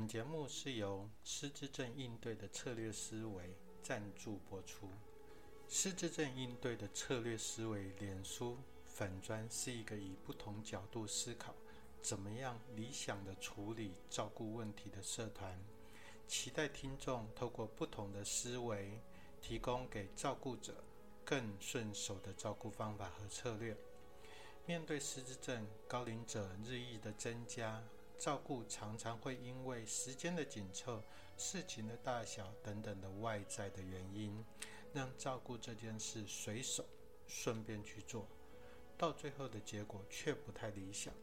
本节目是由失智症应对的策略思维赞助播出。失智症应对的策略思维，脸书粉砖是一个以不同角度思考，怎么样理想的处理照顾问题的社团。期待听众透过不同的思维，提供给照顾者更顺手的照顾方法和策略。面对失智症高龄者日益的增加。照顾常常会因为时间的紧凑、事情的大小等等的外在的原因，让照顾这件事随手顺便去做，到最后的结果却不太理想，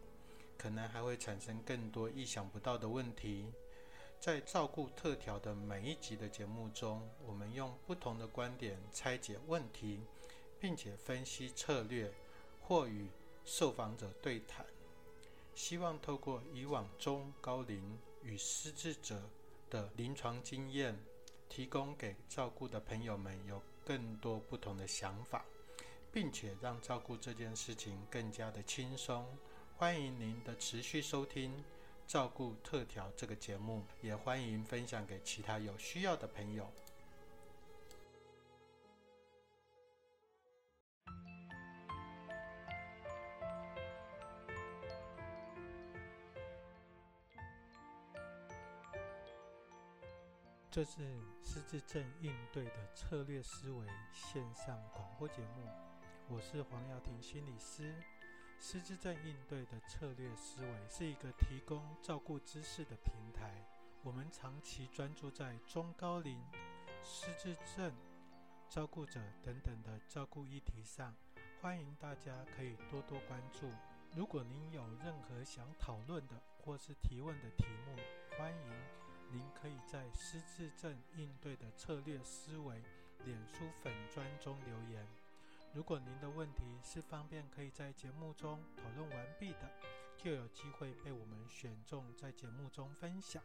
可能还会产生更多意想不到的问题。在照顾特调的每一集的节目中，我们用不同的观点拆解问题，并且分析策略，或与受访者对谈。希望透过以往中高龄与失智者的临床经验，提供给照顾的朋友们有更多不同的想法，并且让照顾这件事情更加的轻松。欢迎您的持续收听《照顾特调》这个节目，也欢迎分享给其他有需要的朋友。这是失智症应对的策略思维线上广播节目，我是黄耀庭心理师。失智症应对的策略思维是一个提供照顾知识的平台。我们长期专注在中高龄失智症照顾者等等的照顾议题上，欢迎大家可以多多关注。如果您有任何想讨论的或是提问的题目，欢迎。您可以在失智症应对的策略思维脸书粉砖中留言。如果您的问题是方便可以在节目中讨论完毕的，就有机会被我们选中在节目中分享。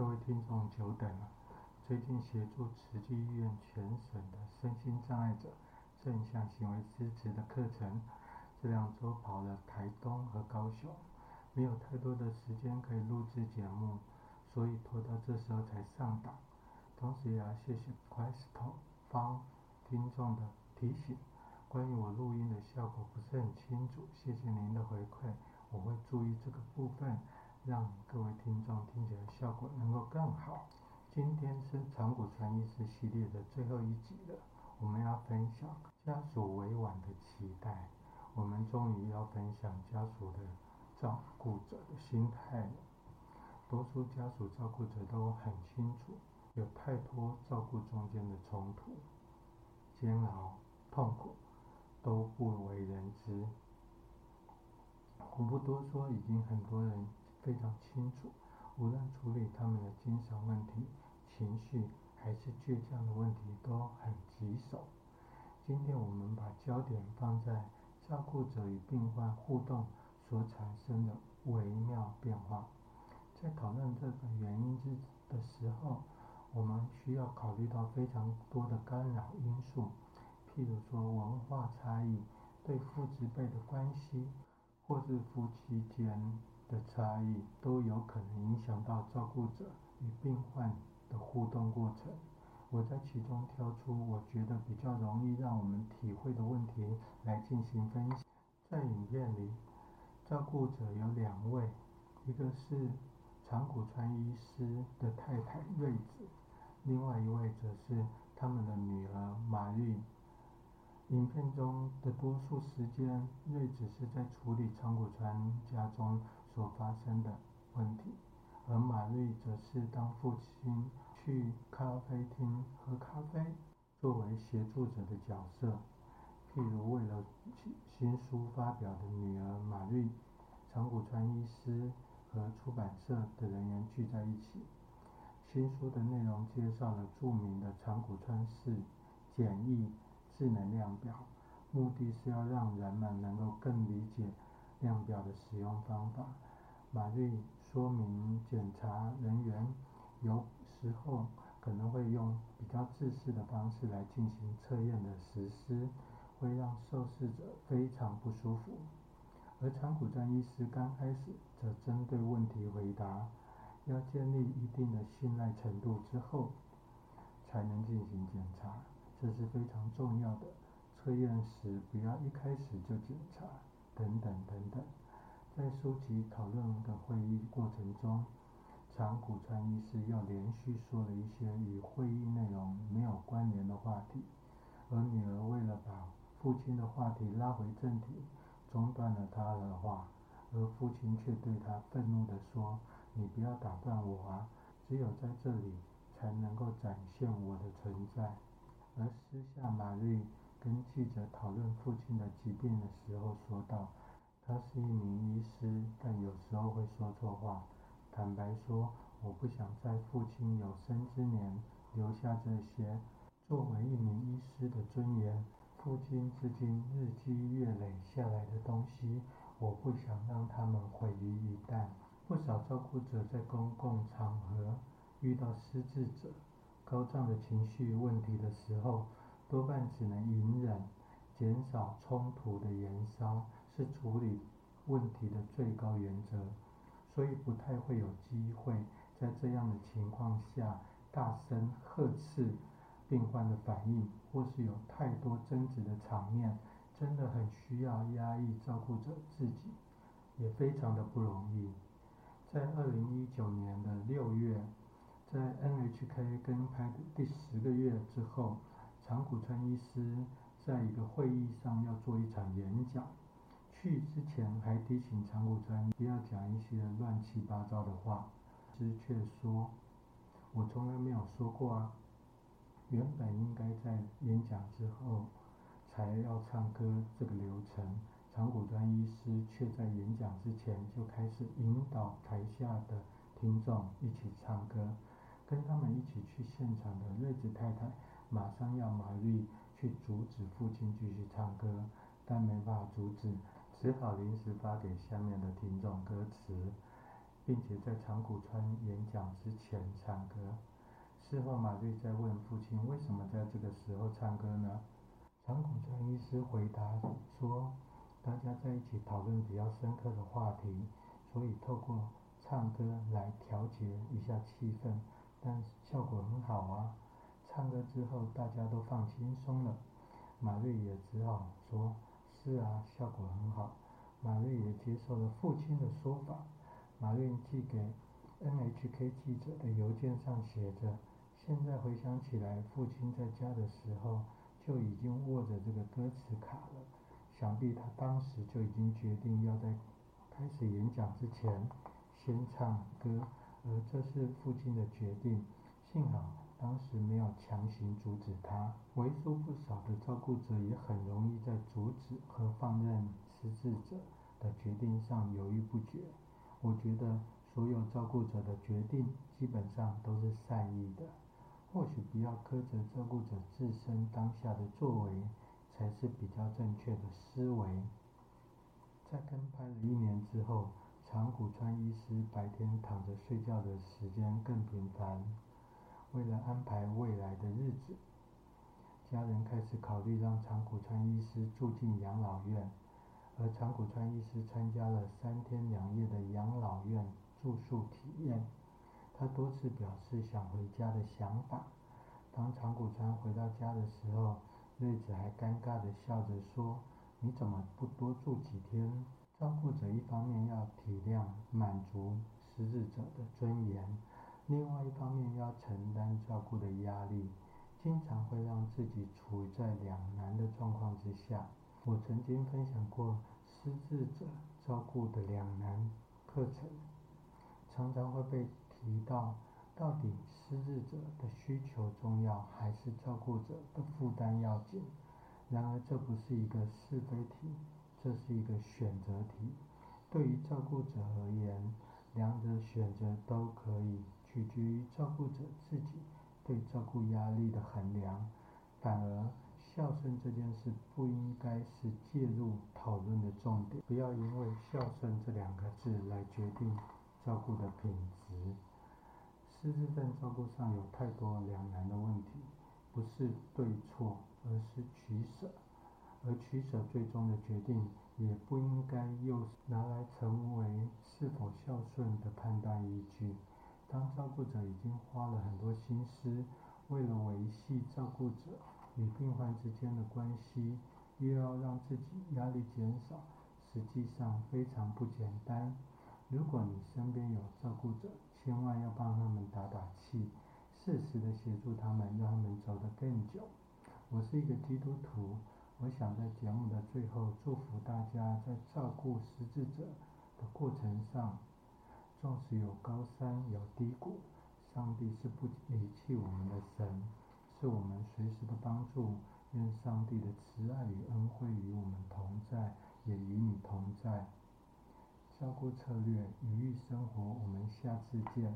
各位听众久等了。最近协助慈济医院全省的身心障碍者正向行为支持的课程，这两周跑了台东和高雄，没有太多的时间可以录制节目，所以拖到这时候才上档。同时也要谢谢 Questo 方听众的提醒，关于我录音的效果不是很清楚，谢谢您的回馈，我会注意这个部分。让各位听众听起来效果能够更好。今天是长谷川医师系列的最后一集了，我们要分享家属委婉的期待。我们终于要分享家属的照顾者的心态了。多数家属照顾者都很清楚，有太多照顾中间的冲突、煎熬、痛苦都不为人知。我不多说，已经很多人。非常清楚，无论处理他们的精神问题、情绪，还是倔强的问题，都很棘手。今天我们把焦点放在照顾者与病患互动所产生的微妙变化。在讨论这个原因之的时候，我们需要考虑到非常多的干扰因素，譬如说文化差异、对父子辈的关系，或是夫妻间。的差异都有可能影响到照顾者与病患的互动过程。我在其中挑出我觉得比较容易让我们体会的问题来进行分析。在影片里，照顾者有两位，一个是长谷川医师的太太瑞子，另外一位则是他们的女儿玛丽。影片中的多数时间，瑞子是在处理长谷川家中所发生的问题，而马瑞则是当父亲去咖啡厅喝咖啡，作为协助者的角色。譬如为了新书发表的女儿马瑞，长谷川医师和出版社的人员聚在一起。新书的内容介绍了著名的长谷川市简易。智能量表，目的是要让人们能够更理解量表的使用方法。马瑞说明，检查人员有时候可能会用比较自私的方式来进行测验的实施，会让受试者非常不舒服。而长谷川医师刚开始则针对问题回答，要建立一定的信赖程度之后，才能进行检查，这是非常重要的。测验时不要一开始就检查，等等等等。在书籍讨论的会议过程中，长谷川医师又连续说了一些与会议内容没有关联的话题，而女儿为了把父亲的话题拉回正题，中断了他的话，而父亲却对他愤怒地说：“你不要打断我啊！只有在这里才能够展现我的存在。”而私下，玛丽跟记者讨论父亲的疾病的时候说道。他是一名医师，但有时候会说错话。坦白说，我不想在父亲有生之年留下这些作为一名医师的尊严。父亲至今日积月累下来的东西，我不想让他们毁于一旦。不少照顾者在公共场合遇到失智者高涨的情绪问题的时候，多半只能隐忍，减少冲突的燃烧。是处理问题的最高原则，所以不太会有机会在这样的情况下大声呵斥病患的反应，或是有太多争执的场面，真的很需要压抑照顾者自己，也非常的不容易。在二零一九年的六月，在 NHK 跟拍第十个月之后，长谷川医师在一个会议上要做一场演讲。去之前还提醒长谷川不要讲一些乱七八糟的话，之却说：“我从来没有说过啊。”原本应该在演讲之后才要唱歌这个流程，长谷川医师却在演讲之前就开始引导台下的听众一起唱歌，跟他们一起去现场的瑞子太太马上要玛丽去阻止父亲继续唱歌，但没办法阻止。只好临时发给下面的听众歌词，并且在长谷川演讲之前唱歌。事后，马瑞在问父亲为什么在这个时候唱歌呢？长谷川医师回答说：“大家在一起讨论比较深刻的话题，所以透过唱歌来调节一下气氛，但效果很好啊。唱歌之后，大家都放轻松了。”马瑞也只好说。是啊，效果很好。马瑞也接受了父亲的说法。马瑞寄给 NHK 记者的邮件上写着：“现在回想起来，父亲在家的时候就已经握着这个歌词卡了。想必他当时就已经决定要在开始演讲之前先唱歌，而这是父亲的决定。幸好。”当时没有强行阻止他，为数不少的照顾者也很容易在阻止和放任失智者的决定上犹豫不决。我觉得所有照顾者的决定基本上都是善意的，或许不要苛责照顾者自身当下的作为，才是比较正确的思维。在跟拍了一年之后，长谷川医师白天躺着睡觉的时间更频繁。为了安排未来的日子，家人开始考虑让长谷川医师住进养老院，而长谷川医师参加了三天两夜的养老院住宿体验。他多次表示想回家的想法。当长谷川回到家的时候，瑞子还尴尬地笑着说：“你怎么不多住几天？”照顾者一方面要体谅、满足失智者的尊严。另外一方面要承担照顾的压力，经常会让自己处在两难的状况之下。我曾经分享过失智者照顾的两难课程，常常会被提到，到底失智者的需求重要，还是照顾者的负担要紧？然而这不是一个是非题，这是一个选择题。对于照顾者而言，两者选择都可以。取决于照顾者自己对照顾压力的衡量，反而孝顺这件事不应该是介入讨论的重点，不要因为孝顺这两个字来决定照顾的品质。失智症照顾上有太多两难的问题，不是对错，而是取舍。而取舍最终的决定，也不应该又拿来成为是否孝顺的判断依据。当照顾者已经花了很多心思，为了维系照顾者与病患之间的关系，又要让自己压力减少，实际上非常不简单。如果你身边有照顾者，千万要帮他们打打气，适时的协助他们，让他们走得更久。我是一个基督徒。我想在节目的最后祝福大家，在照顾失智者的过程上，纵使有高山有低谷，上帝是不离弃我们的神，是我们随时的帮助。愿上帝的慈爱与恩惠与我们同在，也与你同在。照顾策略，愉悦生活。我们下次见。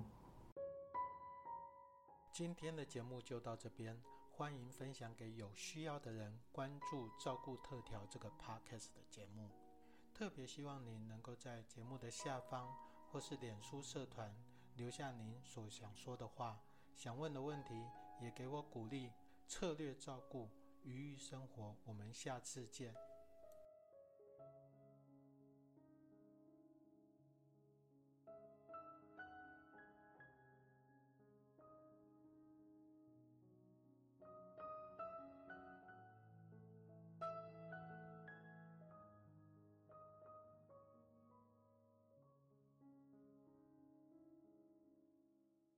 今天的节目就到这边。欢迎分享给有需要的人，关注照顾特调这个 podcast 的节目。特别希望您能够在节目的下方或是脸书社团留下您所想说的话、想问的问题，也给我鼓励。策略照顾，愉悦生活。我们下次见。